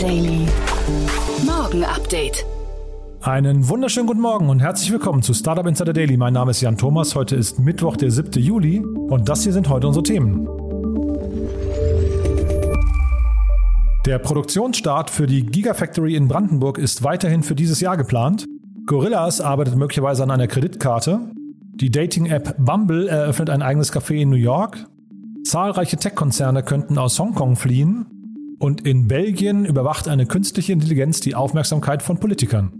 Daily. Morgen Update. Einen wunderschönen guten Morgen und herzlich willkommen zu Startup Insider Daily. Mein Name ist Jan Thomas. Heute ist Mittwoch, der 7. Juli und das hier sind heute unsere Themen. Der Produktionsstart für die Gigafactory in Brandenburg ist weiterhin für dieses Jahr geplant. Gorillas arbeitet möglicherweise an einer Kreditkarte. Die Dating-App Bumble eröffnet ein eigenes Café in New York. Zahlreiche Tech-Konzerne könnten aus Hongkong fliehen. Und in Belgien überwacht eine künstliche Intelligenz die Aufmerksamkeit von Politikern.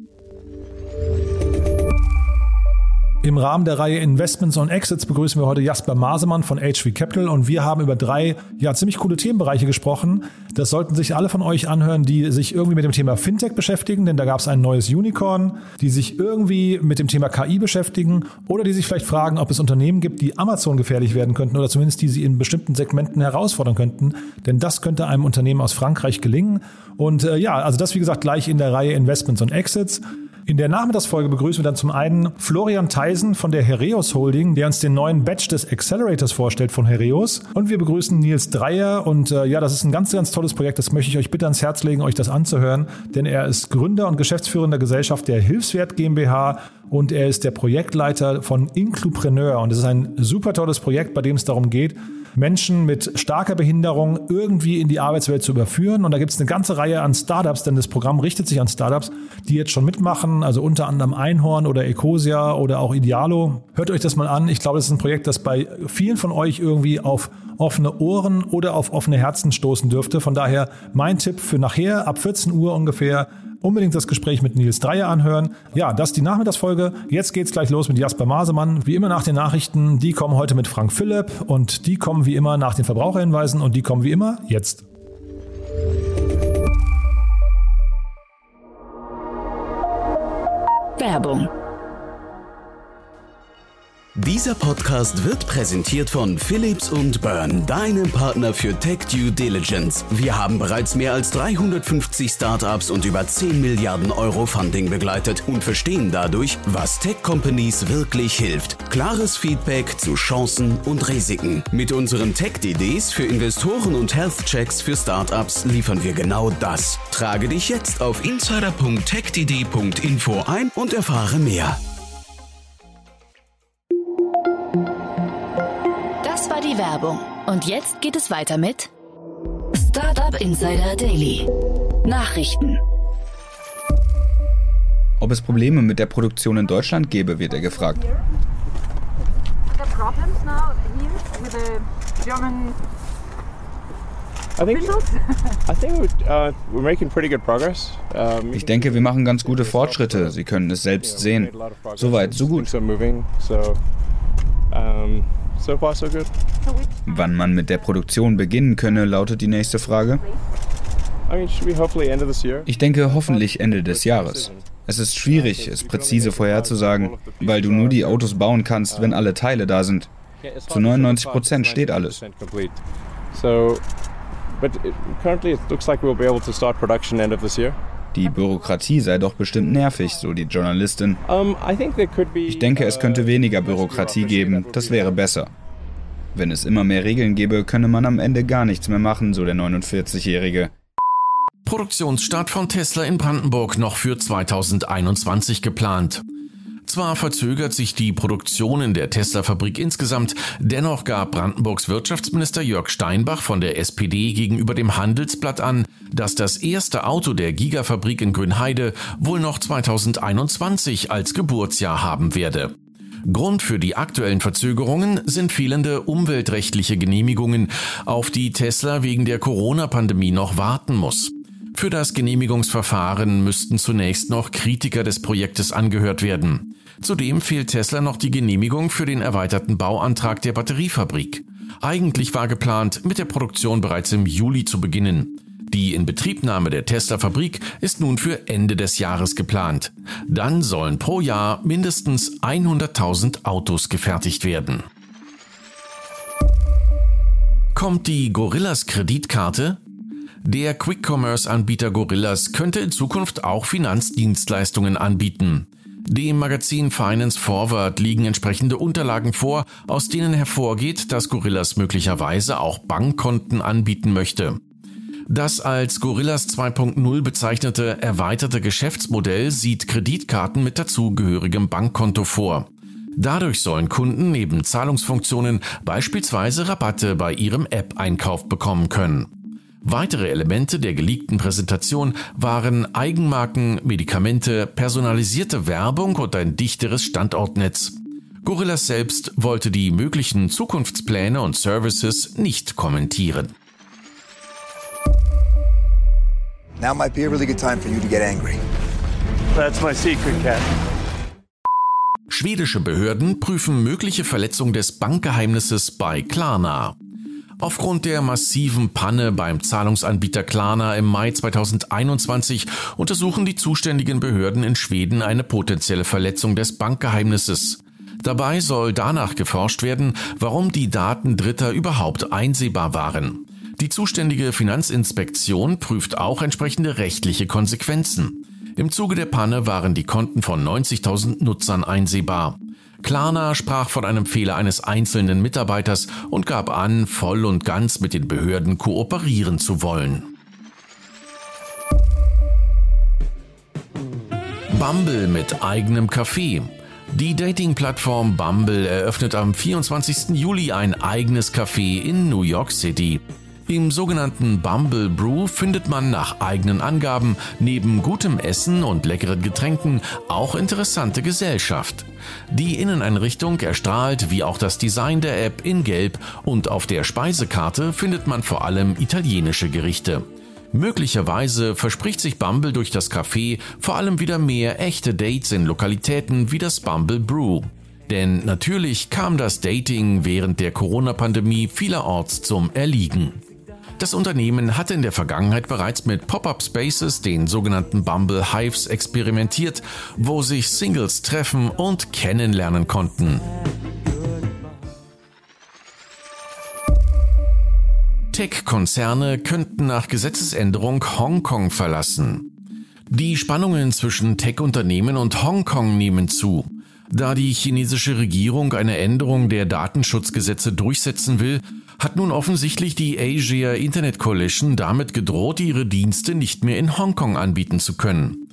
Im Rahmen der Reihe Investments on Exits begrüßen wir heute Jasper Masemann von HV Capital und wir haben über drei ja ziemlich coole Themenbereiche gesprochen. Das sollten sich alle von euch anhören, die sich irgendwie mit dem Thema Fintech beschäftigen, denn da gab es ein neues Unicorn, die sich irgendwie mit dem Thema KI beschäftigen oder die sich vielleicht fragen, ob es Unternehmen gibt, die Amazon gefährlich werden könnten oder zumindest die sie in bestimmten Segmenten herausfordern könnten, denn das könnte einem Unternehmen aus Frankreich gelingen. Und äh, ja, also das wie gesagt gleich in der Reihe Investments on Exits. In der Nachmittagsfolge begrüßen wir dann zum einen Florian Theisen von der Hereus Holding, der uns den neuen Batch des Accelerators vorstellt von Hereus. Und wir begrüßen Nils Dreier und äh, ja, das ist ein ganz, ganz tolles Projekt. Das möchte ich euch bitte ans Herz legen, euch das anzuhören, denn er ist Gründer und Geschäftsführender Gesellschaft der Hilfswert GmbH und er ist der Projektleiter von Inclupreneur. Und es ist ein super tolles Projekt, bei dem es darum geht, Menschen mit starker Behinderung irgendwie in die Arbeitswelt zu überführen. Und da gibt es eine ganze Reihe an Startups, denn das Programm richtet sich an Startups, die jetzt schon mitmachen, also unter anderem Einhorn oder Ecosia oder auch Idealo. Hört euch das mal an. Ich glaube, das ist ein Projekt, das bei vielen von euch irgendwie auf offene Ohren oder auf offene Herzen stoßen dürfte. Von daher mein Tipp für nachher ab 14 Uhr ungefähr unbedingt das Gespräch mit Nils Dreier anhören. Ja, das ist die Nachmittagsfolge. Jetzt geht's gleich los mit Jasper Masemann. Wie immer nach den Nachrichten. Die kommen heute mit Frank Philipp und die kommen wie immer nach den Verbraucherhinweisen und die kommen wie immer jetzt. Werbung. Dieser Podcast wird präsentiert von Philips und Burn, deinem Partner für Tech Due Diligence. Wir haben bereits mehr als 350 Startups und über 10 Milliarden Euro Funding begleitet und verstehen dadurch, was Tech Companies wirklich hilft. Klares Feedback zu Chancen und Risiken. Mit unseren Tech-DDs für Investoren und Health Checks für Startups liefern wir genau das. Trage dich jetzt auf insider.techdd.info ein und erfahre mehr. Werbung. Und jetzt geht es weiter mit Startup Insider Daily. Nachrichten. Ob es Probleme mit der Produktion in Deutschland gäbe, wird er gefragt. uh, Ich denke, wir machen ganz gute Fortschritte. Sie können es selbst sehen. Soweit, so gut. So far so good. Wann man mit der Produktion beginnen könne, lautet die nächste Frage. Ich denke hoffentlich Ende des Jahres. Es ist schwierig, es präzise vorherzusagen, weil du nur die Autos bauen kannst, wenn alle Teile da sind. Zu 99 Prozent steht alles. But currently it looks like we'll be able to start production end of this year. Die Bürokratie sei doch bestimmt nervig, so die Journalistin. Um. Ich denke, es könnte weniger Bürokratie geben. Das wäre besser. Wenn es immer mehr Regeln gäbe, könne man am Ende gar nichts mehr machen, so der 49-Jährige. Produktionsstart von Tesla in Brandenburg noch für 2021 geplant. Zwar verzögert sich die Produktion in der Tesla-Fabrik insgesamt, dennoch gab Brandenburgs Wirtschaftsminister Jörg Steinbach von der SPD gegenüber dem Handelsblatt an, dass das erste Auto der Gigafabrik in Grünheide wohl noch 2021 als Geburtsjahr haben werde. Grund für die aktuellen Verzögerungen sind fehlende umweltrechtliche Genehmigungen, auf die Tesla wegen der Corona-Pandemie noch warten muss. Für das Genehmigungsverfahren müssten zunächst noch Kritiker des Projektes angehört werden. Zudem fehlt Tesla noch die Genehmigung für den erweiterten Bauantrag der Batteriefabrik. Eigentlich war geplant, mit der Produktion bereits im Juli zu beginnen. Die Inbetriebnahme der Tesla-Fabrik ist nun für Ende des Jahres geplant. Dann sollen pro Jahr mindestens 100.000 Autos gefertigt werden. Kommt die Gorillas Kreditkarte? Der Quick-Commerce-Anbieter Gorillas könnte in Zukunft auch Finanzdienstleistungen anbieten. Dem Magazin Finance Forward liegen entsprechende Unterlagen vor, aus denen hervorgeht, dass Gorillas möglicherweise auch Bankkonten anbieten möchte. Das als Gorillas 2.0 bezeichnete erweiterte Geschäftsmodell sieht Kreditkarten mit dazugehörigem Bankkonto vor. Dadurch sollen Kunden neben Zahlungsfunktionen beispielsweise Rabatte bei ihrem App-Einkauf bekommen können. Weitere Elemente der geleakten Präsentation waren Eigenmarken, Medikamente, personalisierte Werbung und ein dichteres Standortnetz. Gorillas selbst wollte die möglichen Zukunftspläne und Services nicht kommentieren. Now might be a really good time for you to get angry. That's my secret, Cat. Schwedische Behörden prüfen mögliche Verletzung des Bankgeheimnisses bei Klarna. Aufgrund der massiven Panne beim Zahlungsanbieter Klarna im Mai 2021 untersuchen die zuständigen Behörden in Schweden eine potenzielle Verletzung des Bankgeheimnisses. Dabei soll danach geforscht werden, warum die Daten Dritter überhaupt einsehbar waren. Die zuständige Finanzinspektion prüft auch entsprechende rechtliche Konsequenzen. Im Zuge der Panne waren die Konten von 90.000 Nutzern einsehbar. Klarna sprach von einem Fehler eines einzelnen Mitarbeiters und gab an, voll und ganz mit den Behörden kooperieren zu wollen. Bumble mit eigenem Café. Die Dating-Plattform Bumble eröffnet am 24. Juli ein eigenes Café in New York City. Im sogenannten Bumble Brew findet man nach eigenen Angaben neben gutem Essen und leckeren Getränken auch interessante Gesellschaft. Die Inneneinrichtung erstrahlt wie auch das Design der App in Gelb und auf der Speisekarte findet man vor allem italienische Gerichte. Möglicherweise verspricht sich Bumble durch das Café vor allem wieder mehr echte Dates in Lokalitäten wie das Bumble Brew. Denn natürlich kam das Dating während der Corona-Pandemie vielerorts zum Erliegen. Das Unternehmen hatte in der Vergangenheit bereits mit Pop-up Spaces, den sogenannten Bumble Hives, experimentiert, wo sich Singles treffen und kennenlernen konnten. Tech-Konzerne könnten nach Gesetzesänderung Hongkong verlassen. Die Spannungen zwischen Tech-Unternehmen und Hongkong nehmen zu. Da die chinesische Regierung eine Änderung der Datenschutzgesetze durchsetzen will, hat nun offensichtlich die Asia Internet Coalition damit gedroht, ihre Dienste nicht mehr in Hongkong anbieten zu können.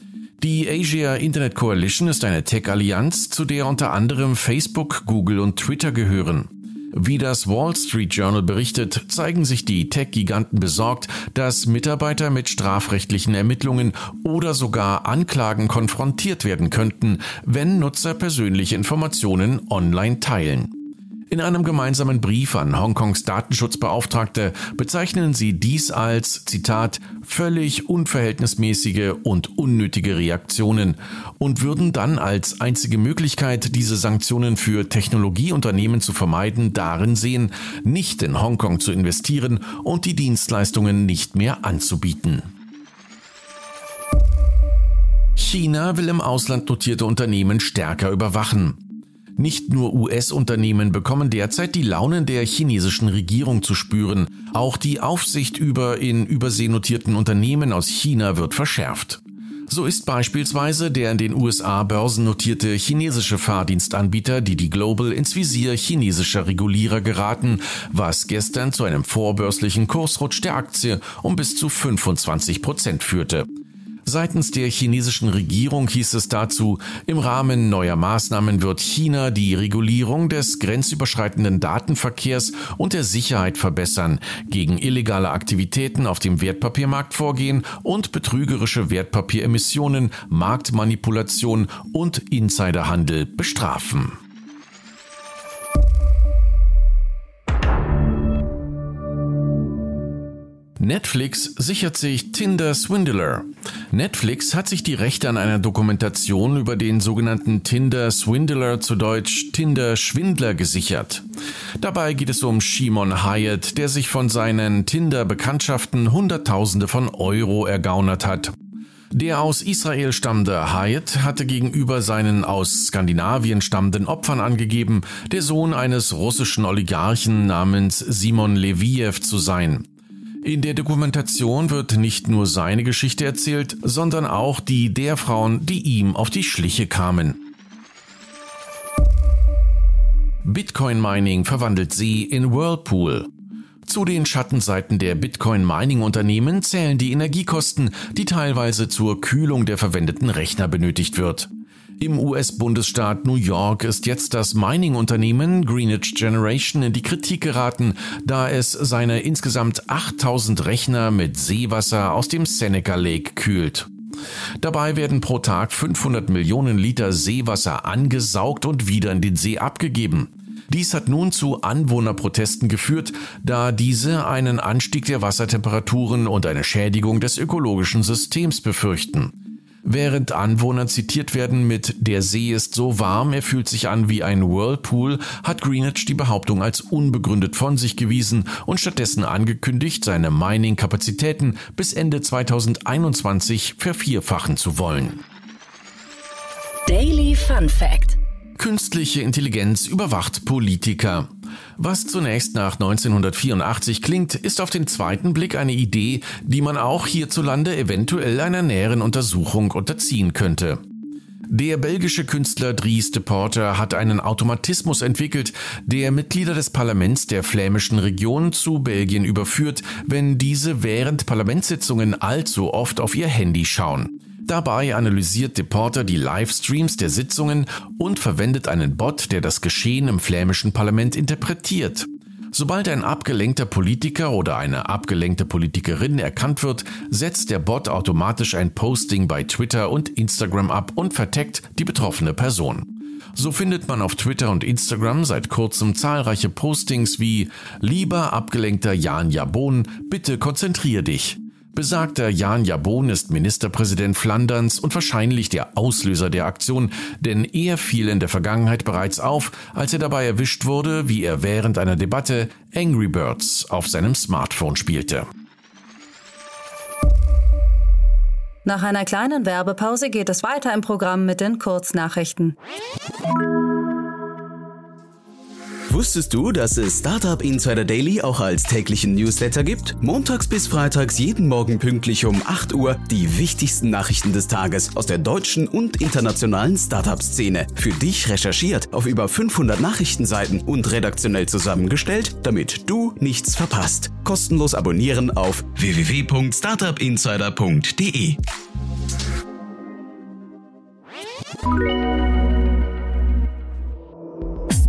Die Asia Internet Coalition ist eine Tech-Allianz, zu der unter anderem Facebook, Google und Twitter gehören. Wie das Wall Street Journal berichtet, zeigen sich die Tech-Giganten besorgt, dass Mitarbeiter mit strafrechtlichen Ermittlungen oder sogar Anklagen konfrontiert werden könnten, wenn Nutzer persönliche Informationen online teilen. In einem gemeinsamen Brief an Hongkongs Datenschutzbeauftragte bezeichnen sie dies als, Zitat, völlig unverhältnismäßige und unnötige Reaktionen und würden dann als einzige Möglichkeit, diese Sanktionen für Technologieunternehmen zu vermeiden, darin sehen, nicht in Hongkong zu investieren und die Dienstleistungen nicht mehr anzubieten. China will im Ausland notierte Unternehmen stärker überwachen. Nicht nur US-Unternehmen bekommen derzeit die Launen der chinesischen Regierung zu spüren. Auch die Aufsicht über in Übersee notierten Unternehmen aus China wird verschärft. So ist beispielsweise der in den USA börsennotierte chinesische Fahrdienstanbieter Didi Global ins Visier chinesischer Regulierer geraten, was gestern zu einem vorbörslichen Kursrutsch der Aktie um bis zu 25 Prozent führte. Seitens der chinesischen Regierung hieß es dazu, im Rahmen neuer Maßnahmen wird China die Regulierung des grenzüberschreitenden Datenverkehrs und der Sicherheit verbessern, gegen illegale Aktivitäten auf dem Wertpapiermarkt vorgehen und betrügerische Wertpapieremissionen, Marktmanipulation und Insiderhandel bestrafen. Netflix sichert sich Tinder Swindler. Netflix hat sich die Rechte an einer Dokumentation über den sogenannten Tinder Swindler zu Deutsch Tinder Schwindler gesichert. Dabei geht es um Shimon Hyatt, der sich von seinen Tinder-Bekanntschaften Hunderttausende von Euro ergaunert hat. Der aus Israel stammende Hyatt hatte gegenüber seinen aus Skandinavien stammenden Opfern angegeben, der Sohn eines russischen Oligarchen namens Simon Leviev zu sein. In der Dokumentation wird nicht nur seine Geschichte erzählt, sondern auch die der Frauen, die ihm auf die Schliche kamen. Bitcoin Mining verwandelt See in Whirlpool. Zu den Schattenseiten der Bitcoin-Mining-Unternehmen zählen die Energiekosten, die teilweise zur Kühlung der verwendeten Rechner benötigt wird. Im US-Bundesstaat New York ist jetzt das Mining-Unternehmen Greenwich Generation in die Kritik geraten, da es seine insgesamt 8000 Rechner mit Seewasser aus dem Seneca Lake kühlt. Dabei werden pro Tag 500 Millionen Liter Seewasser angesaugt und wieder in den See abgegeben. Dies hat nun zu Anwohnerprotesten geführt, da diese einen Anstieg der Wassertemperaturen und eine Schädigung des ökologischen Systems befürchten. Während Anwohner zitiert werden mit Der See ist so warm, er fühlt sich an wie ein Whirlpool, hat Greenwich die Behauptung als unbegründet von sich gewiesen und stattdessen angekündigt, seine Mining-Kapazitäten bis Ende 2021 vervierfachen zu wollen. Daily Fun Fact Künstliche Intelligenz überwacht Politiker. Was zunächst nach 1984 klingt, ist auf den zweiten Blick eine Idee, die man auch hierzulande eventuell einer näheren Untersuchung unterziehen könnte. Der belgische Künstler Dries de Porter hat einen Automatismus entwickelt, der Mitglieder des Parlaments der flämischen Region zu Belgien überführt, wenn diese während Parlamentssitzungen allzu oft auf ihr Handy schauen. Dabei analysiert Deporter die Livestreams der Sitzungen und verwendet einen Bot, der das Geschehen im flämischen Parlament interpretiert. Sobald ein abgelenkter Politiker oder eine abgelenkte Politikerin erkannt wird, setzt der Bot automatisch ein Posting bei Twitter und Instagram ab und verteckt die betroffene Person. So findet man auf Twitter und Instagram seit kurzem zahlreiche Postings wie Lieber abgelenkter Jan Jabon, bitte konzentrier dich. Besagter Jan Jabon ist Ministerpräsident Flanderns und wahrscheinlich der Auslöser der Aktion, denn er fiel in der Vergangenheit bereits auf, als er dabei erwischt wurde, wie er während einer Debatte Angry Birds auf seinem Smartphone spielte. Nach einer kleinen Werbepause geht es weiter im Programm mit den Kurznachrichten. Wusstest du, dass es Startup Insider Daily auch als täglichen Newsletter gibt? Montags bis freitags jeden Morgen pünktlich um 8 Uhr die wichtigsten Nachrichten des Tages aus der deutschen und internationalen Startup-Szene. Für dich recherchiert auf über 500 Nachrichtenseiten und redaktionell zusammengestellt, damit du nichts verpasst. Kostenlos abonnieren auf www.startupinsider.de.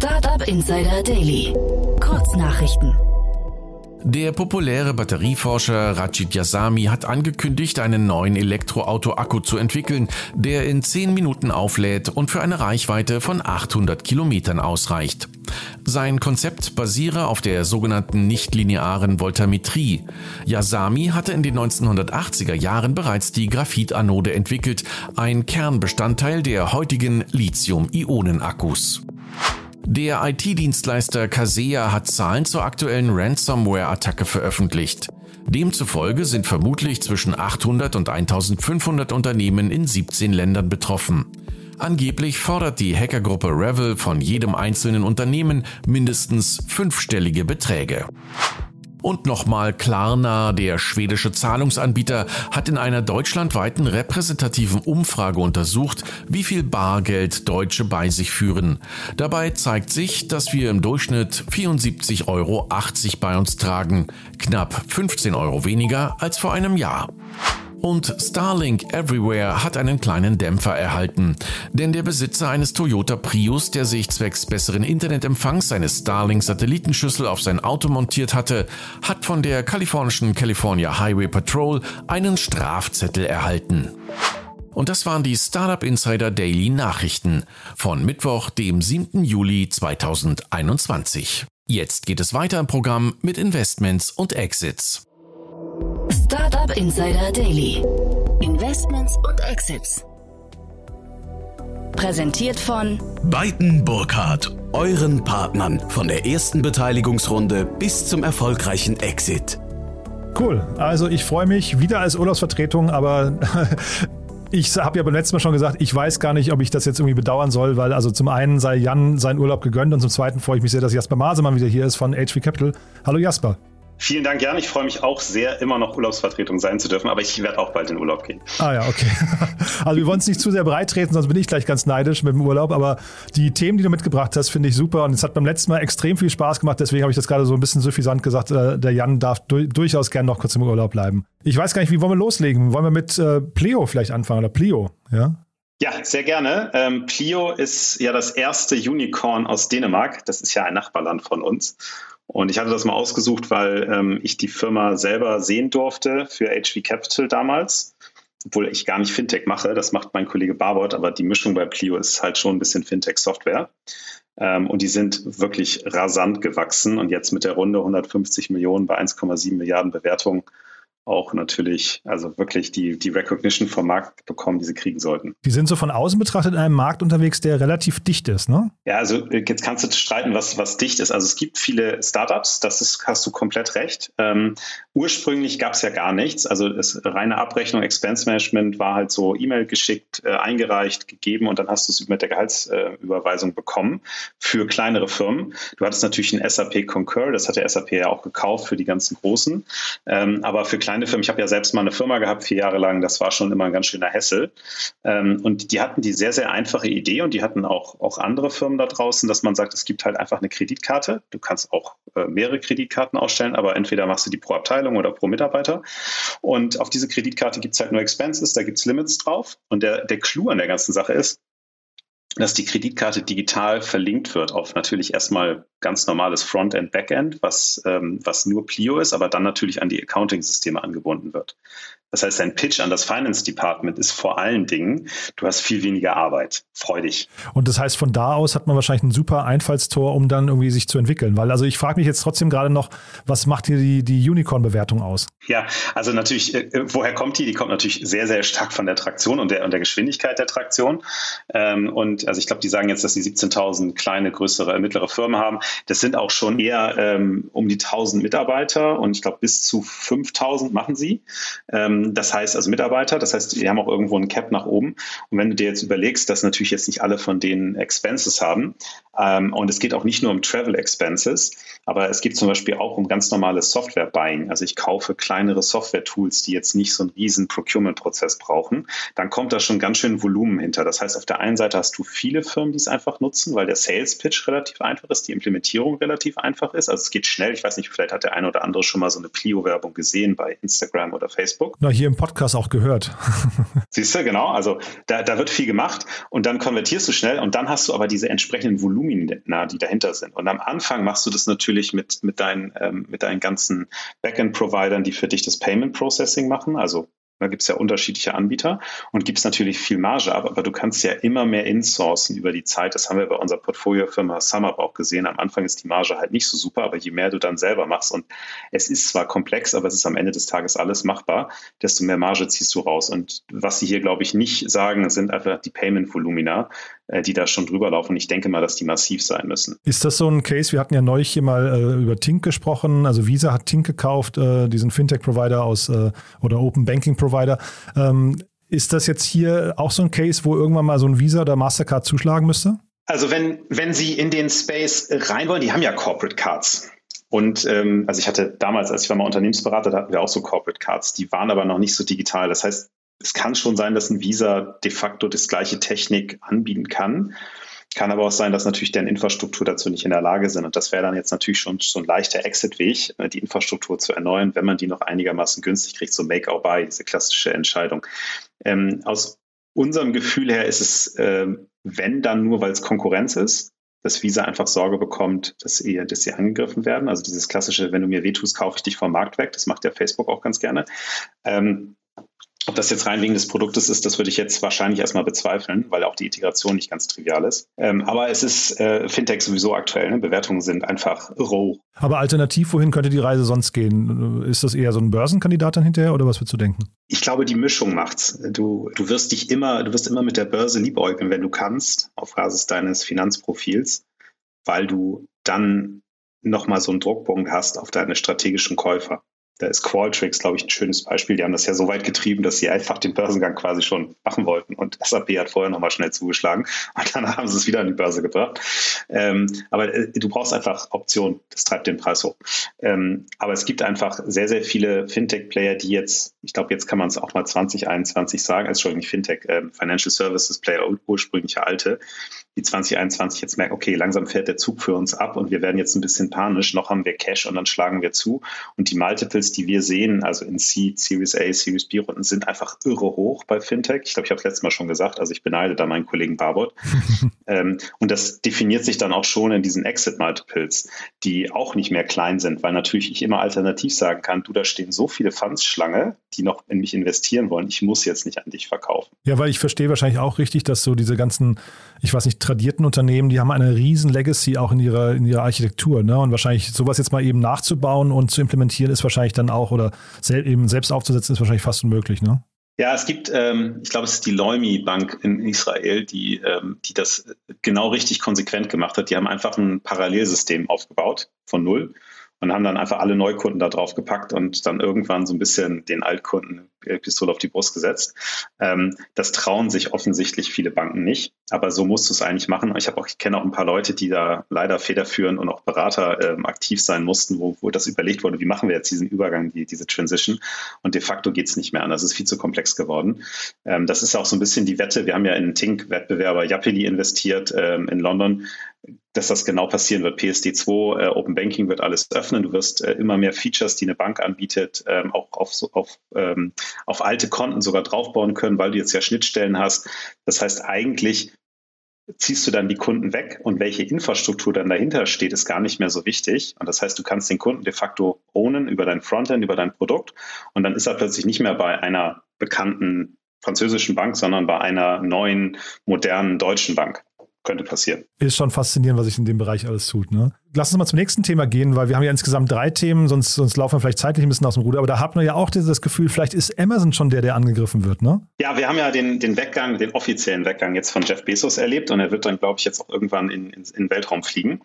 Startup Insider Daily. Kurznachrichten. Der populäre Batterieforscher Rachid Yasami hat angekündigt, einen neuen Elektroauto-Akku zu entwickeln, der in 10 Minuten auflädt und für eine Reichweite von 800 Kilometern ausreicht. Sein Konzept basiere auf der sogenannten nichtlinearen Voltammetrie. Yasami hatte in den 1980er Jahren bereits die Graphitanode entwickelt, ein Kernbestandteil der heutigen Lithium-Ionen-Akkus. Der IT-Dienstleister Kaseya hat Zahlen zur aktuellen Ransomware-Attacke veröffentlicht. Demzufolge sind vermutlich zwischen 800 und 1500 Unternehmen in 17 Ländern betroffen. Angeblich fordert die Hackergruppe Revel von jedem einzelnen Unternehmen mindestens fünfstellige Beträge. Und nochmal Klarna, der schwedische Zahlungsanbieter, hat in einer deutschlandweiten repräsentativen Umfrage untersucht, wie viel Bargeld Deutsche bei sich führen. Dabei zeigt sich, dass wir im Durchschnitt 74,80 Euro bei uns tragen, knapp 15 Euro weniger als vor einem Jahr. Und Starlink Everywhere hat einen kleinen Dämpfer erhalten. Denn der Besitzer eines Toyota Prius, der sich zwecks besseren Internetempfangs seine Starlink-Satellitenschüssel auf sein Auto montiert hatte, hat von der kalifornischen California Highway Patrol einen Strafzettel erhalten. Und das waren die Startup Insider Daily Nachrichten von Mittwoch, dem 7. Juli 2021. Jetzt geht es weiter im Programm mit Investments und Exits. Startup Insider Daily. Investments und Exits. Präsentiert von Beiten Burkhardt, euren Partnern von der ersten Beteiligungsrunde bis zum erfolgreichen Exit. Cool. Also ich freue mich wieder als Urlaubsvertretung, aber ich habe ja beim letzten Mal schon gesagt, ich weiß gar nicht, ob ich das jetzt irgendwie bedauern soll, weil also zum einen sei Jan sein Urlaub gegönnt und zum zweiten freue ich mich sehr, dass Jasper Masemann wieder hier ist von HV Capital. Hallo Jasper. Vielen Dank, Jan. Ich freue mich auch sehr, immer noch Urlaubsvertretung sein zu dürfen, aber ich werde auch bald in Urlaub gehen. Ah ja, okay. Also wir wollen es nicht zu sehr breit treten, sonst bin ich gleich ganz neidisch mit dem Urlaub, aber die Themen, die du mitgebracht hast, finde ich super und es hat beim letzten Mal extrem viel Spaß gemacht, deswegen habe ich das gerade so ein bisschen suffisant gesagt, äh, der Jan darf du durchaus gern noch kurz im Urlaub bleiben. Ich weiß gar nicht, wie wollen wir loslegen? Wollen wir mit äh, Pleo vielleicht anfangen oder Plio, ja? Ja, sehr gerne. Ähm, Plio ist ja das erste Unicorn aus Dänemark. Das ist ja ein Nachbarland von uns. Und ich hatte das mal ausgesucht, weil ähm, ich die Firma selber sehen durfte für HV Capital damals. Obwohl ich gar nicht Fintech mache, das macht mein Kollege Barbot, aber die Mischung bei Plio ist halt schon ein bisschen Fintech-Software. Ähm, und die sind wirklich rasant gewachsen und jetzt mit der Runde 150 Millionen bei 1,7 Milliarden Bewertungen auch natürlich, also wirklich die, die Recognition vom Markt bekommen, die sie kriegen sollten. Die sind so von außen betrachtet in einem Markt unterwegs, der relativ dicht ist, ne? Ja, also äh, jetzt kannst du streiten, was, was dicht ist. Also es gibt viele Startups, das ist, hast du komplett recht. Ähm, ursprünglich gab es ja gar nichts. Also das reine Abrechnung, Expense Management war halt so E-Mail geschickt, äh, eingereicht, gegeben und dann hast du es mit der Gehaltsüberweisung äh, bekommen für kleinere Firmen. Du hattest natürlich ein SAP Concur, das hat der SAP ja auch gekauft für die ganzen Großen. Ähm, aber für kleine kleine Firmen. Ich habe ja selbst mal eine Firma gehabt, vier Jahre lang. Das war schon immer ein ganz schöner Hessel. Ähm, und die hatten die sehr, sehr einfache Idee und die hatten auch, auch andere Firmen da draußen, dass man sagt, es gibt halt einfach eine Kreditkarte. Du kannst auch äh, mehrere Kreditkarten ausstellen, aber entweder machst du die pro Abteilung oder pro Mitarbeiter. Und auf diese Kreditkarte gibt es halt nur Expenses, da gibt es Limits drauf. Und der, der Clou an der ganzen Sache ist, dass die Kreditkarte digital verlinkt wird auf natürlich erstmal ganz normales Frontend, Backend, was, ähm, was nur Plio ist, aber dann natürlich an die Accounting-Systeme angebunden wird. Das heißt, dein Pitch an das Finance Department ist vor allen Dingen, du hast viel weniger Arbeit. Freu dich. Und das heißt, von da aus hat man wahrscheinlich ein super Einfallstor, um dann irgendwie sich zu entwickeln. Weil, also ich frage mich jetzt trotzdem gerade noch, was macht hier die, die Unicorn-Bewertung aus? Ja, also natürlich, äh, woher kommt die? Die kommt natürlich sehr, sehr stark von der Traktion und der, und der Geschwindigkeit der Traktion. Ähm, und also ich glaube, die sagen jetzt, dass sie 17.000 kleine, größere, mittlere Firmen haben. Das sind auch schon eher ähm, um die 1.000 Mitarbeiter und ich glaube, bis zu 5.000 machen sie. Ähm, ähm, das heißt also Mitarbeiter, das heißt, die haben auch irgendwo ein Cap nach oben. Und wenn du dir jetzt überlegst, dass natürlich jetzt nicht alle von denen Expenses haben, ähm, und es geht auch nicht nur um Travel Expenses, aber es geht zum Beispiel auch um ganz normales Software-Buying. Also ich kaufe kleinere Software-Tools, die jetzt nicht so einen riesen Procurement-Prozess brauchen. Dann kommt da schon ganz schön Volumen hinter. Das heißt, auf der einen Seite hast du viele Firmen, die es einfach nutzen, weil der Sales-Pitch relativ einfach ist, die Implementierung relativ einfach ist. Also es geht schnell. Ich weiß nicht, vielleicht hat der eine oder andere schon mal so eine Plio-Werbung gesehen bei Instagram oder Facebook. Na, hier im Podcast auch gehört. Siehst du, genau. Also da, da wird viel gemacht und dann konvertierst du schnell und dann hast du aber diese entsprechenden Volumen Volumina, die dahinter sind. Und am Anfang machst du das natürlich mit, mit, deinen, ähm, mit deinen ganzen Backend-Providern, die für dich das Payment Processing machen, also da gibt es ja unterschiedliche Anbieter und gibt es natürlich viel Marge ab, aber du kannst ja immer mehr insourcen über die Zeit. Das haben wir bei unserer Portfoliofirma SumUp auch gesehen. Am Anfang ist die Marge halt nicht so super, aber je mehr du dann selber machst und es ist zwar komplex, aber es ist am Ende des Tages alles machbar, desto mehr Marge ziehst du raus. Und was sie hier, glaube ich, nicht sagen, sind einfach die Payment-Volumina, die da schon drüber laufen. Ich denke mal, dass die massiv sein müssen. Ist das so ein Case? Wir hatten ja neulich hier mal äh, über Tink gesprochen. Also Visa hat Tink gekauft, äh, diesen Fintech-Provider aus äh, oder Open Banking-Provider Provider. Ähm, ist das jetzt hier auch so ein Case, wo irgendwann mal so ein Visa oder Mastercard zuschlagen müsste? Also wenn, wenn Sie in den Space rein wollen, die haben ja Corporate Cards. Und ähm, also ich hatte damals, als ich war mal Unternehmensberater, da hatten wir auch so Corporate Cards, die waren aber noch nicht so digital. Das heißt, es kann schon sein, dass ein Visa de facto das gleiche Technik anbieten kann. Kann aber auch sein, dass natürlich deren Infrastruktur dazu nicht in der Lage sind. Und das wäre dann jetzt natürlich schon so ein leichter Exit-Weg, äh, die Infrastruktur zu erneuern, wenn man die noch einigermaßen günstig kriegt, so Make or Buy, diese klassische Entscheidung. Ähm, aus unserem Gefühl her ist es, äh, wenn dann nur, weil es Konkurrenz ist, dass Visa einfach Sorge bekommt, dass, ihr, dass sie angegriffen werden. Also dieses klassische, wenn du mir wehtust, kaufe ich dich vom Markt weg. Das macht ja Facebook auch ganz gerne. Ähm, ob das jetzt rein wegen des Produktes ist, das würde ich jetzt wahrscheinlich erstmal bezweifeln, weil auch die Integration nicht ganz trivial ist. Ähm, aber es ist äh, Fintech sowieso aktuell. Ne? Bewertungen sind einfach roh. Aber alternativ, wohin könnte die Reise sonst gehen? Ist das eher so ein Börsenkandidat dann hinterher oder was würdest du denken? Ich glaube, die Mischung macht's. Du, du wirst dich immer, du wirst immer mit der Börse liebäugeln, wenn du kannst, auf Basis deines Finanzprofils, weil du dann nochmal so einen Druckpunkt hast auf deine strategischen Käufer. Da ist Qualtrics, glaube ich, ein schönes Beispiel. Die haben das ja so weit getrieben, dass sie einfach den Börsengang quasi schon machen wollten. Und SAP hat vorher nochmal schnell zugeschlagen und dann haben sie es wieder an die Börse gebracht. Ähm, aber äh, du brauchst einfach Optionen. Das treibt den Preis hoch. Ähm, aber es gibt einfach sehr, sehr viele Fintech-Player, die jetzt, ich glaube, jetzt kann man es auch mal 2021 sagen, also Entschuldigung, nicht Fintech, ähm, Financial Services Player, ursprüngliche alte, die 2021 jetzt merken, okay, langsam fährt der Zug für uns ab und wir werden jetzt ein bisschen panisch, noch haben wir Cash und dann schlagen wir zu. Und die Multiples, die wir sehen, also in Seed, Series A, Series B Runden, sind einfach irre hoch bei Fintech. Ich glaube, ich habe es letztes Mal schon gesagt, also ich beneide da meinen Kollegen Barbot. ähm, und das definiert sich dann auch schon in diesen Exit Multiples, die auch nicht mehr klein sind, weil natürlich ich immer alternativ sagen kann, du, da stehen so viele Funds Schlange, die noch in mich investieren wollen, ich muss jetzt nicht an dich verkaufen. Ja, weil ich verstehe wahrscheinlich auch richtig, dass so diese ganzen, ich weiß nicht, tradierten Unternehmen, die haben eine riesen Legacy auch in ihrer, in ihrer Architektur. Ne? Und wahrscheinlich sowas jetzt mal eben nachzubauen und zu implementieren, ist wahrscheinlich dann auch, oder sel eben selbst aufzusetzen, ist wahrscheinlich fast unmöglich. Ne? Ja, es gibt, ähm, ich glaube, es ist die Leumi Bank in Israel, die, ähm, die das genau richtig konsequent gemacht hat. Die haben einfach ein Parallelsystem aufgebaut von null und haben dann einfach alle Neukunden da drauf gepackt und dann irgendwann so ein bisschen den Altkunden Pistole auf die Brust gesetzt. Ähm, das trauen sich offensichtlich viele Banken nicht, aber so musst du es eigentlich machen. Ich habe auch, ich kenne auch ein paar Leute, die da leider federführend und auch Berater ähm, aktiv sein mussten, wo, wo das überlegt wurde, wie machen wir jetzt diesen Übergang, die, diese Transition und de facto geht es nicht mehr an. Das ist viel zu komplex geworden. Ähm, das ist auch so ein bisschen die Wette. Wir haben ja in Tink-Wettbewerber Yapili investiert ähm, in London dass das genau passieren wird. PSD2, äh, Open Banking wird alles öffnen. Du wirst äh, immer mehr Features, die eine Bank anbietet, ähm, auch auf, auf, ähm, auf alte Konten sogar draufbauen können, weil du jetzt ja Schnittstellen hast. Das heißt, eigentlich ziehst du dann die Kunden weg und welche Infrastruktur dann dahinter steht, ist gar nicht mehr so wichtig. Und das heißt, du kannst den Kunden de facto ownen über dein Frontend, über dein Produkt. Und dann ist er plötzlich nicht mehr bei einer bekannten französischen Bank, sondern bei einer neuen, modernen deutschen Bank könnte passieren. Ist schon faszinierend, was sich in dem Bereich alles tut. Ne? Lass uns mal zum nächsten Thema gehen, weil wir haben ja insgesamt drei Themen, sonst, sonst laufen wir vielleicht zeitlich ein bisschen aus dem Ruder. Aber da hat man ja auch das Gefühl, vielleicht ist Amazon schon der, der angegriffen wird, ne? Ja, wir haben ja den, den Weggang, den offiziellen Weggang jetzt von Jeff Bezos erlebt und er wird dann, glaube ich, jetzt auch irgendwann in, in, den Weltraum fliegen.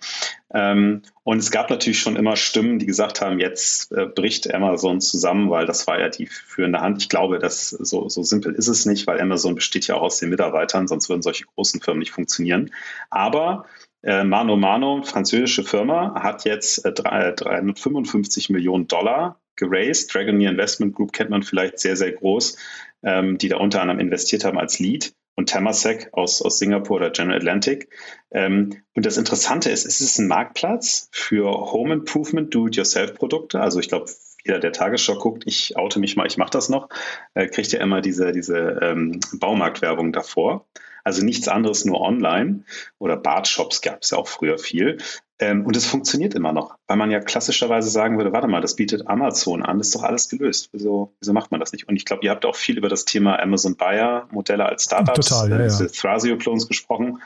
Ähm, und es gab natürlich schon immer Stimmen, die gesagt haben, jetzt äh, bricht Amazon zusammen, weil das war ja die führende Hand. Ich glaube, dass so, so simpel ist es nicht, weil Amazon besteht ja auch aus den Mitarbeitern, sonst würden solche großen Firmen nicht funktionieren. Aber äh, Mano Mano, französische Firma, hat jetzt äh, 355 Millionen Dollar geraced. Dragoneer Investment Group kennt man vielleicht sehr, sehr groß, ähm, die da unter anderem investiert haben als Lead und Temasek aus, aus Singapur oder General Atlantic. Ähm, und das Interessante ist, es ist ein Marktplatz für Home Improvement Do-it-yourself-Produkte. Also ich glaube, jeder, der Tagesschau guckt, ich oute mich mal, ich mache das noch, äh, kriegt ja immer diese, diese ähm, Baumarktwerbung davor. Also nichts anderes nur online oder Bartshops gab es ja auch früher viel. Ähm, und es funktioniert immer noch, weil man ja klassischerweise sagen würde, warte mal, das bietet Amazon an, ist doch alles gelöst. Wieso, wieso macht man das nicht? Und ich glaube, ihr habt auch viel über das Thema Amazon Buyer Modelle als Startups, Total, ja, äh, ja. Thrasio-Clones gesprochen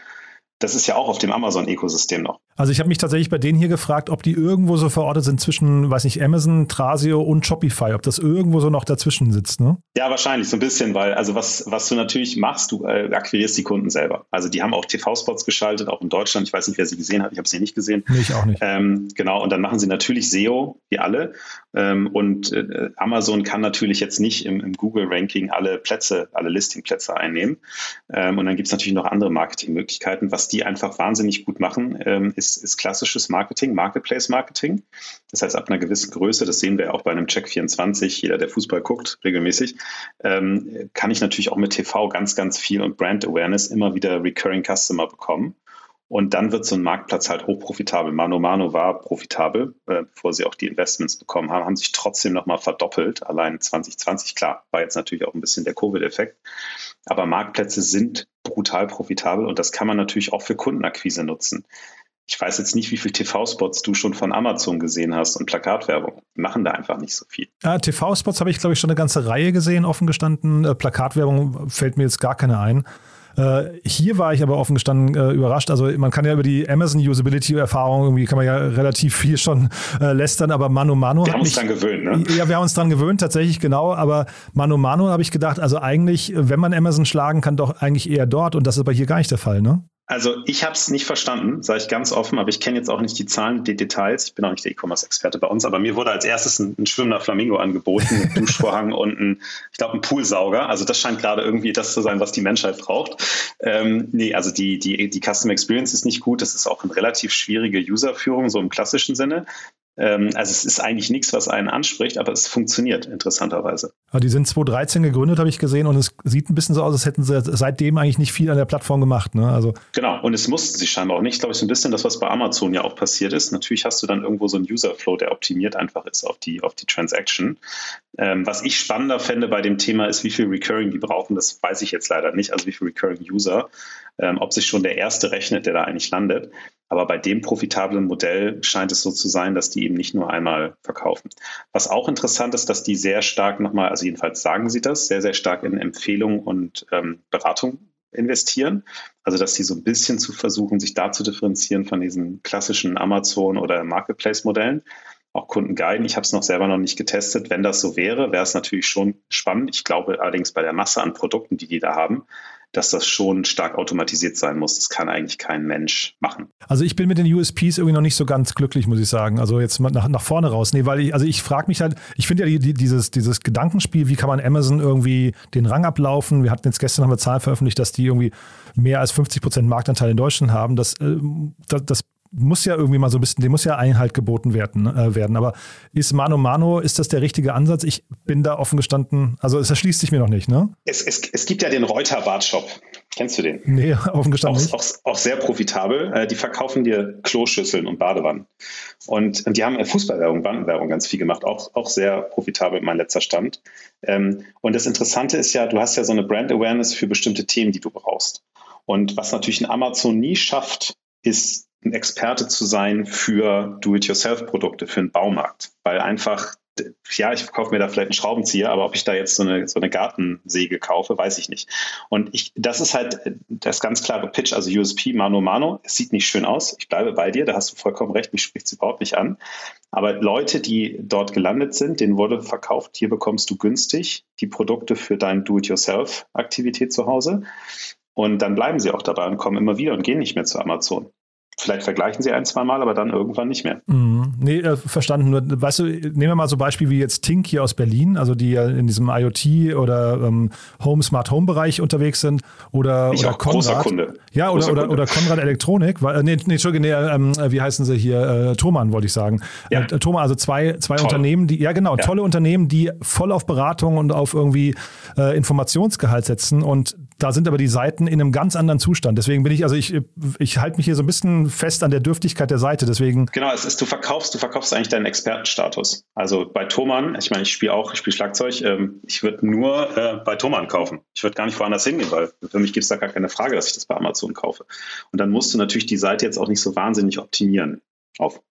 das ist ja auch auf dem Amazon-Ökosystem noch. Also ich habe mich tatsächlich bei denen hier gefragt, ob die irgendwo so verortet sind zwischen, weiß nicht, Amazon, Trasio und Shopify, ob das irgendwo so noch dazwischen sitzt, ne? Ja, wahrscheinlich so ein bisschen, weil also was, was du natürlich machst, du äh, akquirierst die Kunden selber. Also die haben auch TV-Spots geschaltet, auch in Deutschland. Ich weiß nicht, wer sie gesehen hat, ich habe sie nicht gesehen. Nee, ich auch nicht. Ähm, genau, und dann machen sie natürlich SEO, wie alle. Ähm, und äh, Amazon kann natürlich jetzt nicht im, im Google-Ranking alle Plätze, alle Listing-Plätze einnehmen. Ähm, und dann gibt es natürlich noch andere Marketingmöglichkeiten. Was die einfach wahnsinnig gut machen, ähm, ist, ist klassisches Marketing, Marketplace-Marketing. Das heißt, ab einer gewissen Größe, das sehen wir auch bei einem Check 24, jeder, der Fußball guckt, regelmäßig, ähm, kann ich natürlich auch mit TV ganz, ganz viel und Brand Awareness immer wieder Recurring Customer bekommen. Und dann wird so ein Marktplatz halt hochprofitabel. Mano Mano war profitabel, äh, bevor sie auch die Investments bekommen haben, haben sich trotzdem nochmal verdoppelt. Allein 2020, klar, war jetzt natürlich auch ein bisschen der Covid-Effekt. Aber Marktplätze sind brutal profitabel und das kann man natürlich auch für Kundenakquise nutzen. Ich weiß jetzt nicht, wie viele TV-Spots du schon von Amazon gesehen hast und Plakatwerbung. Die machen da einfach nicht so viel. Ja, TV-Spots habe ich, glaube ich, schon eine ganze Reihe gesehen, offen gestanden. Äh, Plakatwerbung fällt mir jetzt gar keine ein. Äh, hier war ich aber offen gestanden äh, überrascht. Also man kann ja über die Amazon Usability-Erfahrung irgendwie kann man ja relativ viel schon lästern, aber Mano Mano. Wir haben uns dran gewöhnt, ne? Ja, wir haben uns dran gewöhnt, tatsächlich, genau. Aber Mano Mano habe ich gedacht, also eigentlich, wenn man Amazon schlagen kann, doch eigentlich eher dort. Und das ist aber hier gar nicht der Fall, ne? Also ich habe es nicht verstanden, sage ich ganz offen, aber ich kenne jetzt auch nicht die Zahlen, die Details. Ich bin auch nicht der E-Commerce-Experte bei uns, aber mir wurde als erstes ein, ein schwimmender Flamingo angeboten, mit Duschvorhang und ein, ich glaube, ein Poolsauger. Also das scheint gerade irgendwie das zu sein, was die Menschheit braucht. Ähm, nee, also die, die, die Customer Experience ist nicht gut. Das ist auch eine relativ schwierige Userführung, so im klassischen Sinne. Ähm, also es ist eigentlich nichts, was einen anspricht, aber es funktioniert interessanterweise. Ja, die sind 2013 gegründet, habe ich gesehen, und es sieht ein bisschen so aus, als hätten sie seitdem eigentlich nicht viel an der Plattform gemacht. Ne? Also genau, und es mussten sie scheinbar auch nicht. Ich glaube, so ein bisschen das, was bei Amazon ja auch passiert ist. Natürlich hast du dann irgendwo so einen User-Flow, der optimiert einfach ist auf die, auf die Transaction. Ähm, was ich spannender fände bei dem Thema ist, wie viel Recurring die brauchen. Das weiß ich jetzt leider nicht, also wie viel Recurring User, ähm, ob sich schon der erste rechnet, der da eigentlich landet. Aber bei dem profitablen Modell scheint es so zu sein, dass die eben nicht nur einmal verkaufen. Was auch interessant ist, dass die sehr stark nochmal, also jedenfalls sagen sie das, sehr, sehr stark in Empfehlung und ähm, Beratung investieren. Also dass sie so ein bisschen zu versuchen, sich da zu differenzieren von diesen klassischen Amazon- oder Marketplace-Modellen. Auch Kunden guiden. Ich habe es noch selber noch nicht getestet. Wenn das so wäre, wäre es natürlich schon spannend. Ich glaube allerdings bei der Masse an Produkten, die die da haben, dass das schon stark automatisiert sein muss. Das kann eigentlich kein Mensch machen. Also ich bin mit den USPs irgendwie noch nicht so ganz glücklich, muss ich sagen. Also jetzt nach, nach vorne raus. Nee, weil ich, also ich frage mich halt, ich finde ja die, die, dieses, dieses Gedankenspiel, wie kann man Amazon irgendwie den Rang ablaufen? Wir hatten jetzt gestern haben wir Zahlen veröffentlicht, dass die irgendwie mehr als 50 Prozent Marktanteil in Deutschland haben. Das, äh, das, das muss ja irgendwie mal so ein bisschen, dem muss ja Einhalt geboten werden, äh, werden. Aber ist Mano Mano, ist das der richtige Ansatz? Ich bin da offen gestanden, also es erschließt sich mir noch nicht, ne? Es, es, es gibt ja den Reuter Bartshop. Kennst du den? Nee, offen gestanden. Auch, auch, auch, sehr profitabel. Äh, die verkaufen dir Kloschüsseln und Badewannen. Und, und die haben Fußballwerbung, Bandenwerbung ganz viel gemacht. Auch, auch sehr profitabel, mein letzter Stand. Ähm, und das Interessante ist ja, du hast ja so eine Brand Awareness für bestimmte Themen, die du brauchst. Und was natürlich ein Amazon nie schafft, ist ein Experte zu sein für Do-it-yourself-Produkte, für einen Baumarkt, weil einfach ja, ich kaufe mir da vielleicht einen Schraubenzieher, aber ob ich da jetzt so eine, so eine Gartensäge kaufe, weiß ich nicht. Und ich, das ist halt das ganz klare Pitch, also USP, Mano Mano. Es sieht nicht schön aus. Ich bleibe bei dir, da hast du vollkommen recht, mich spricht es überhaupt nicht an. Aber Leute, die dort gelandet sind, denen wurde verkauft, hier bekommst du günstig die Produkte für deine Do-it-yourself-Aktivität zu Hause. Und dann bleiben sie auch dabei und kommen immer wieder und gehen nicht mehr zu Amazon. Vielleicht vergleichen sie ein, zwei Mal, aber dann irgendwann nicht mehr. Mhm. Nee, äh, verstanden. Nur, weißt du, nehmen wir mal so Beispiel wie jetzt Tink hier aus Berlin, also die ja in diesem IoT oder ähm, Home Smart Home Bereich unterwegs sind oder, ich oder auch, Konrad. Großer Kunde. Ja, oder, oder, oder Konrad Elektronik. Weil, äh, nee, nee, Entschuldigung, nee, ähm, wie heißen sie hier? Äh, Thomann wollte ich sagen. Ja. Äh, Thomann, also zwei, zwei Unternehmen, die, ja genau, ja. tolle Unternehmen, die voll auf Beratung und auf irgendwie äh, Informationsgehalt setzen und da sind aber die Seiten in einem ganz anderen Zustand. Deswegen bin ich, also ich, ich halte mich hier so ein bisschen fest an der Dürftigkeit der Seite. Deswegen. Genau, es ist, du verkaufst, du verkaufst eigentlich deinen Expertenstatus. Also bei Thomann, ich meine, ich spiele auch, ich spiele Schlagzeug, ähm, ich würde nur äh, bei Thomann kaufen. Ich würde gar nicht woanders hingehen, weil für mich gibt es da gar keine Frage, dass ich das bei Amazon kaufe. Und dann musst du natürlich die Seite jetzt auch nicht so wahnsinnig optimieren auf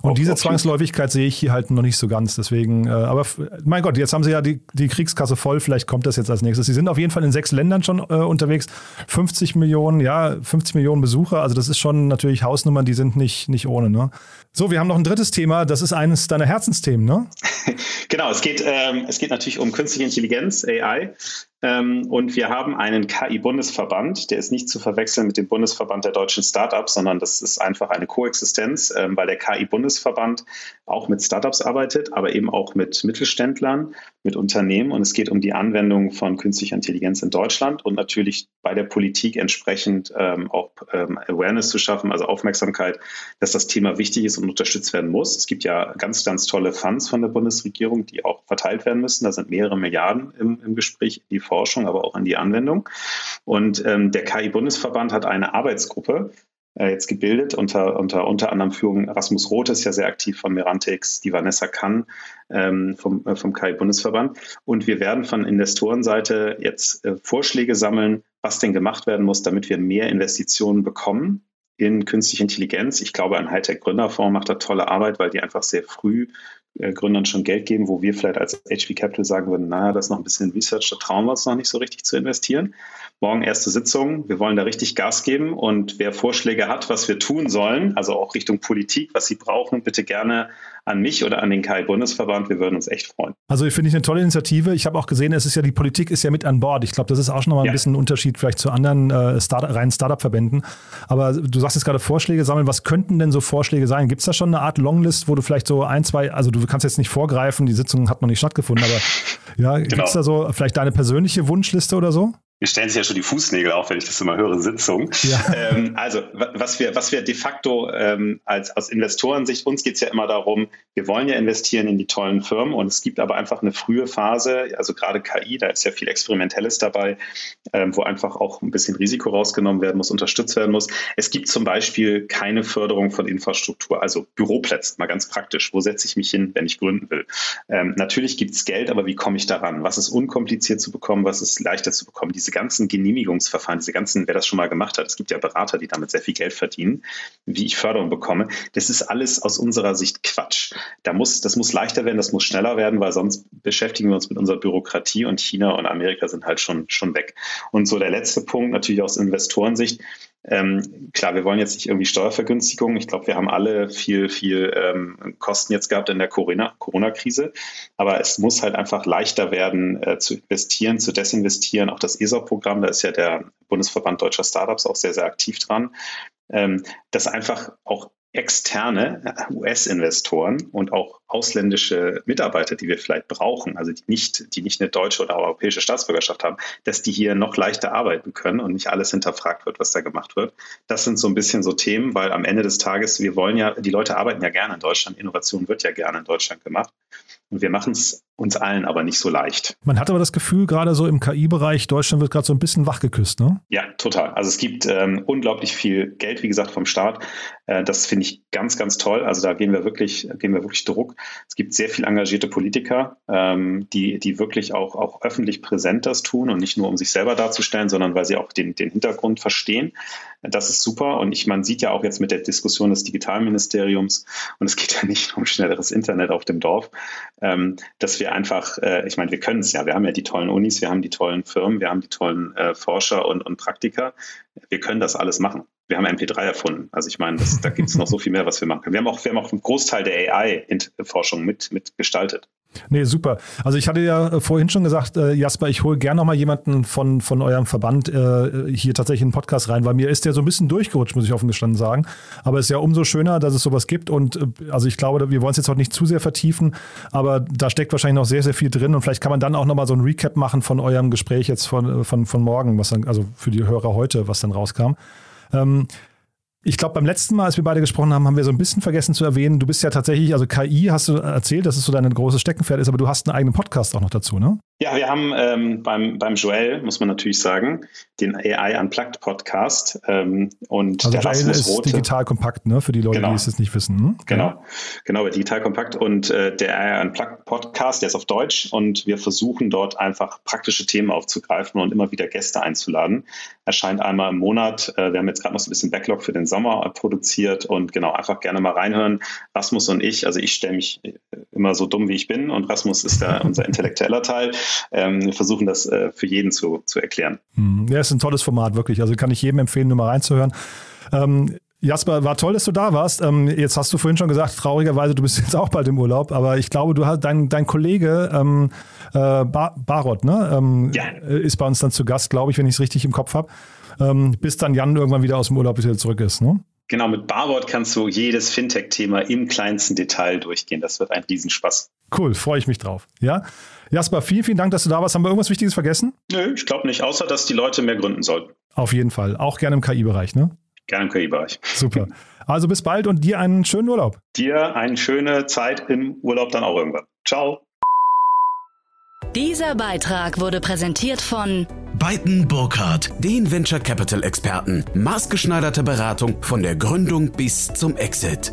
und diese Zwangsläufigkeit sehe ich hier halt noch nicht so ganz. Deswegen, äh, aber mein Gott, jetzt haben sie ja die, die Kriegskasse voll. Vielleicht kommt das jetzt als nächstes. Sie sind auf jeden Fall in sechs Ländern schon äh, unterwegs. 50 Millionen, ja, 50 Millionen Besucher. Also das ist schon natürlich Hausnummern, die sind nicht, nicht ohne. Ne? So, wir haben noch ein drittes Thema. Das ist eines deiner Herzensthemen, ne? genau, es geht, ähm, es geht natürlich um künstliche Intelligenz, AI. Ähm, und wir haben einen KI-Bundesverband, der ist nicht zu verwechseln mit dem Bundesverband der deutschen Startups, sondern das ist einfach eine Koexistenz, ähm, weil der KI-Bundesverband auch mit Startups arbeitet, aber eben auch mit Mittelständlern, mit Unternehmen. Und es geht um die Anwendung von künstlicher Intelligenz in Deutschland und natürlich bei der Politik entsprechend ähm, auch Awareness zu schaffen, also Aufmerksamkeit, dass das Thema wichtig ist und unterstützt werden muss. Es gibt ja ganz, ganz tolle Funds von der Bundesregierung, die auch verteilt werden müssen. Da sind mehrere Milliarden im, im Gespräch, die Forschung, aber auch in die Anwendung. Und ähm, der KI-Bundesverband hat eine Arbeitsgruppe äh, jetzt gebildet, unter, unter, unter anderem Führung Rasmus Roth ist ja sehr aktiv von Merantix, die Vanessa Kann ähm, vom, äh, vom KI-Bundesverband. Und wir werden von Investorenseite jetzt äh, Vorschläge sammeln, was denn gemacht werden muss, damit wir mehr Investitionen bekommen in künstliche Intelligenz. Ich glaube, ein Hightech-Gründerfonds macht da tolle Arbeit, weil die einfach sehr früh Gründern schon Geld geben, wo wir vielleicht als HV Capital sagen würden, naja, das ist noch ein bisschen Research, da trauen wir uns noch nicht so richtig zu investieren. Morgen erste Sitzung, wir wollen da richtig Gas geben und wer Vorschläge hat, was wir tun sollen, also auch Richtung Politik, was sie brauchen, bitte gerne an mich oder an den KI-Bundesverband. Wir würden uns echt freuen. Also finde ich eine tolle Initiative. Ich habe auch gesehen, es ist ja die Politik ist ja mit an Bord. Ich glaube, das ist auch schon nochmal ein ja. bisschen ein Unterschied vielleicht zu anderen äh, Start reinen Startup-Verbänden. Aber du sagst jetzt gerade Vorschläge sammeln. Was könnten denn so Vorschläge sein? Gibt es da schon eine Art Longlist, wo du vielleicht so ein, zwei, also du kannst jetzt nicht vorgreifen, die Sitzung hat noch nicht stattgefunden, aber ja, genau. gibt es da so vielleicht deine persönliche Wunschliste oder so? Mir stellen sich ja schon die Fußnägel auf, wenn ich das immer höre, Sitzung. Ja. Ähm, also, was wir, was wir de facto ähm, als aus Investorensicht, uns geht es ja immer darum, wir wollen ja investieren in die tollen Firmen und es gibt aber einfach eine frühe Phase, also gerade KI, da ist ja viel Experimentelles dabei, ähm, wo einfach auch ein bisschen Risiko rausgenommen werden muss, unterstützt werden muss. Es gibt zum Beispiel keine Förderung von Infrastruktur, also Büroplätze, mal ganz praktisch. Wo setze ich mich hin, wenn ich gründen will? Ähm, natürlich gibt es Geld, aber wie komme ich daran? Was ist unkompliziert zu bekommen? Was ist leichter zu bekommen? Diese ganzen Genehmigungsverfahren, diese ganzen, wer das schon mal gemacht hat, es gibt ja Berater, die damit sehr viel Geld verdienen, wie ich Förderung bekomme, das ist alles aus unserer Sicht Quatsch. Da muss, das muss leichter werden, das muss schneller werden, weil sonst beschäftigen wir uns mit unserer Bürokratie und China und Amerika sind halt schon, schon weg. Und so der letzte Punkt, natürlich aus Investorensicht, ähm, klar, wir wollen jetzt nicht irgendwie Steuervergünstigung. Ich glaube, wir haben alle viel, viel ähm, Kosten jetzt gehabt in der Corona-Krise. Aber es muss halt einfach leichter werden, äh, zu investieren, zu desinvestieren. Auch das ESA-Programm, da ist ja der Bundesverband Deutscher Startups auch sehr, sehr aktiv dran. Ähm, dass einfach auch externe US-Investoren und auch ausländische Mitarbeiter, die wir vielleicht brauchen, also die nicht, die nicht eine deutsche oder europäische Staatsbürgerschaft haben, dass die hier noch leichter arbeiten können und nicht alles hinterfragt wird, was da gemacht wird. Das sind so ein bisschen so Themen, weil am Ende des Tages, wir wollen ja, die Leute arbeiten ja gerne in Deutschland, Innovation wird ja gerne in Deutschland gemacht. Und wir machen es uns allen aber nicht so leicht. Man hat aber das Gefühl, gerade so im KI-Bereich, Deutschland wird gerade so ein bisschen wachgeküsst, ne? Ja, total. Also es gibt ähm, unglaublich viel Geld, wie gesagt, vom Staat. Äh, das finde ich ganz, ganz toll. Also da gehen wir wirklich, gehen wir wirklich Druck. Es gibt sehr viel engagierte Politiker, ähm, die, die wirklich auch, auch öffentlich präsent das tun und nicht nur um sich selber darzustellen, sondern weil sie auch den, den Hintergrund verstehen. Das ist super. Und ich, man sieht ja auch jetzt mit der Diskussion des Digitalministeriums, und es geht ja nicht um schnelleres Internet auf dem Dorf, ähm, dass wir einfach, äh, ich meine, wir können es ja, wir haben ja die tollen Unis, wir haben die tollen Firmen, wir haben die tollen äh, Forscher und, und Praktiker. Wir können das alles machen. Wir haben MP3 erfunden. Also ich meine, das, da gibt es noch so viel mehr, was wir machen können. Wir haben auch, wir haben auch einen Großteil der AI-Forschung mit, mit gestaltet. Nee, super. Also ich hatte ja äh, vorhin schon gesagt, äh, Jasper, ich hole gerne nochmal jemanden von, von eurem Verband äh, hier tatsächlich in den Podcast rein, weil mir ist der so ein bisschen durchgerutscht, muss ich offen gestanden sagen. Aber es ist ja umso schöner, dass es sowas gibt und äh, also ich glaube, wir wollen es jetzt auch nicht zu sehr vertiefen, aber da steckt wahrscheinlich noch sehr, sehr viel drin und vielleicht kann man dann auch nochmal so ein Recap machen von eurem Gespräch jetzt von, äh, von, von morgen, was dann, also für die Hörer heute, was dann rauskam. Ähm, ich glaube, beim letzten Mal, als wir beide gesprochen haben, haben wir so ein bisschen vergessen zu erwähnen, du bist ja tatsächlich, also KI hast du erzählt, dass es so dein großes Steckenpferd ist, aber du hast einen eigenen Podcast auch noch dazu, ne? Ja, wir haben ähm, beim, beim Joel, muss man natürlich sagen, den AI Unplugged Podcast. Ähm, und also der Joel Rasmus ist Rote. digital kompakt, ne? Für die Leute, genau. die es jetzt nicht wissen. Hm? Genau, genau, digital kompakt. Und äh, der AI Unplugged Podcast, der ist auf Deutsch und wir versuchen dort einfach praktische Themen aufzugreifen und immer wieder Gäste einzuladen. Erscheint einmal im Monat. Äh, wir haben jetzt gerade noch so ein bisschen Backlog für den Sommer produziert und genau, einfach gerne mal reinhören. Rasmus und ich, also ich stelle mich äh, immer so dumm, wie ich bin und Rasmus ist da unser intellektueller Teil ähm, wir versuchen das äh, für jeden zu, zu erklären. Hm. Ja, ist ein tolles Format, wirklich. Also kann ich jedem empfehlen, nur mal reinzuhören. Ähm, Jasper, war toll, dass du da warst. Ähm, jetzt hast du vorhin schon gesagt, traurigerweise, du bist jetzt auch bald im Urlaub, aber ich glaube, du hast dein, dein Kollege ähm, äh, Bar Barot, ne? Ähm, ja. ist bei uns dann zu Gast, glaube ich, wenn ich es richtig im Kopf habe. Ähm, bis dann Jan irgendwann wieder aus dem Urlaub wieder zurück ist, ne? Genau, mit Barwort kannst du jedes Fintech-Thema im kleinsten Detail durchgehen. Das wird ein Riesenspaß. Cool, freue ich mich drauf. Ja, Jasper, vielen, vielen Dank, dass du da warst. Haben wir irgendwas Wichtiges vergessen? Nö, ich glaube nicht, außer dass die Leute mehr gründen sollten. Auf jeden Fall. Auch gerne im KI-Bereich, ne? Gerne im KI-Bereich. Super. Also bis bald und dir einen schönen Urlaub. Dir eine schöne Zeit im Urlaub dann auch irgendwann. Ciao. Dieser Beitrag wurde präsentiert von Beiten Burkhardt, den Venture Capital Experten. Maßgeschneiderte Beratung von der Gründung bis zum Exit.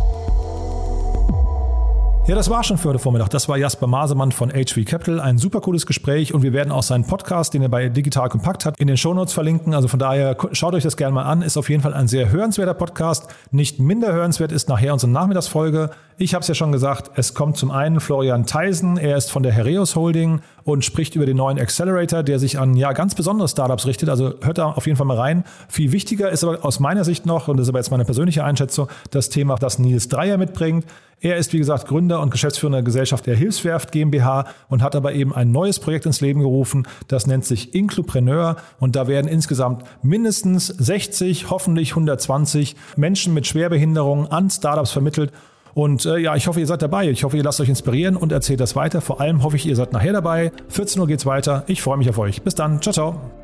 Ja, das war schon für heute Vormittag. Das war Jasper Masemann von HV Capital. Ein super cooles Gespräch und wir werden auch seinen Podcast, den er bei Digital Kompakt hat, in den Shownotes verlinken. Also von daher schaut euch das gerne mal an. Ist auf jeden Fall ein sehr hörenswerter Podcast. Nicht minder hörenswert ist nachher unsere Nachmittagsfolge. Ich habe es ja schon gesagt, es kommt zum einen Florian Theisen. Er ist von der Hereus Holding und spricht über den neuen Accelerator, der sich an ja ganz besondere Startups richtet. Also hört da auf jeden Fall mal rein. Viel wichtiger ist aber aus meiner Sicht noch, und das ist aber jetzt meine persönliche Einschätzung, das Thema, das Nils Dreier mitbringt. Er ist, wie gesagt, Gründer und geschäftsführender Gesellschaft der Hilfswerft GmbH und hat aber eben ein neues Projekt ins Leben gerufen. Das nennt sich Inclupreneur und da werden insgesamt mindestens 60, hoffentlich 120 Menschen mit Schwerbehinderungen an Startups vermittelt. Und äh, ja, ich hoffe, ihr seid dabei. Ich hoffe, ihr lasst euch inspirieren und erzählt das weiter. Vor allem hoffe ich, ihr seid nachher dabei. 14 Uhr geht's weiter. Ich freue mich auf euch. Bis dann. Ciao, ciao.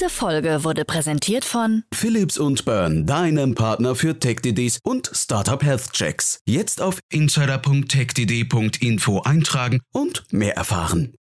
Diese Folge wurde präsentiert von Philips und Burn, deinem Partner für TechDDs und Startup Health Checks. Jetzt auf insider.techdd.info eintragen und mehr erfahren.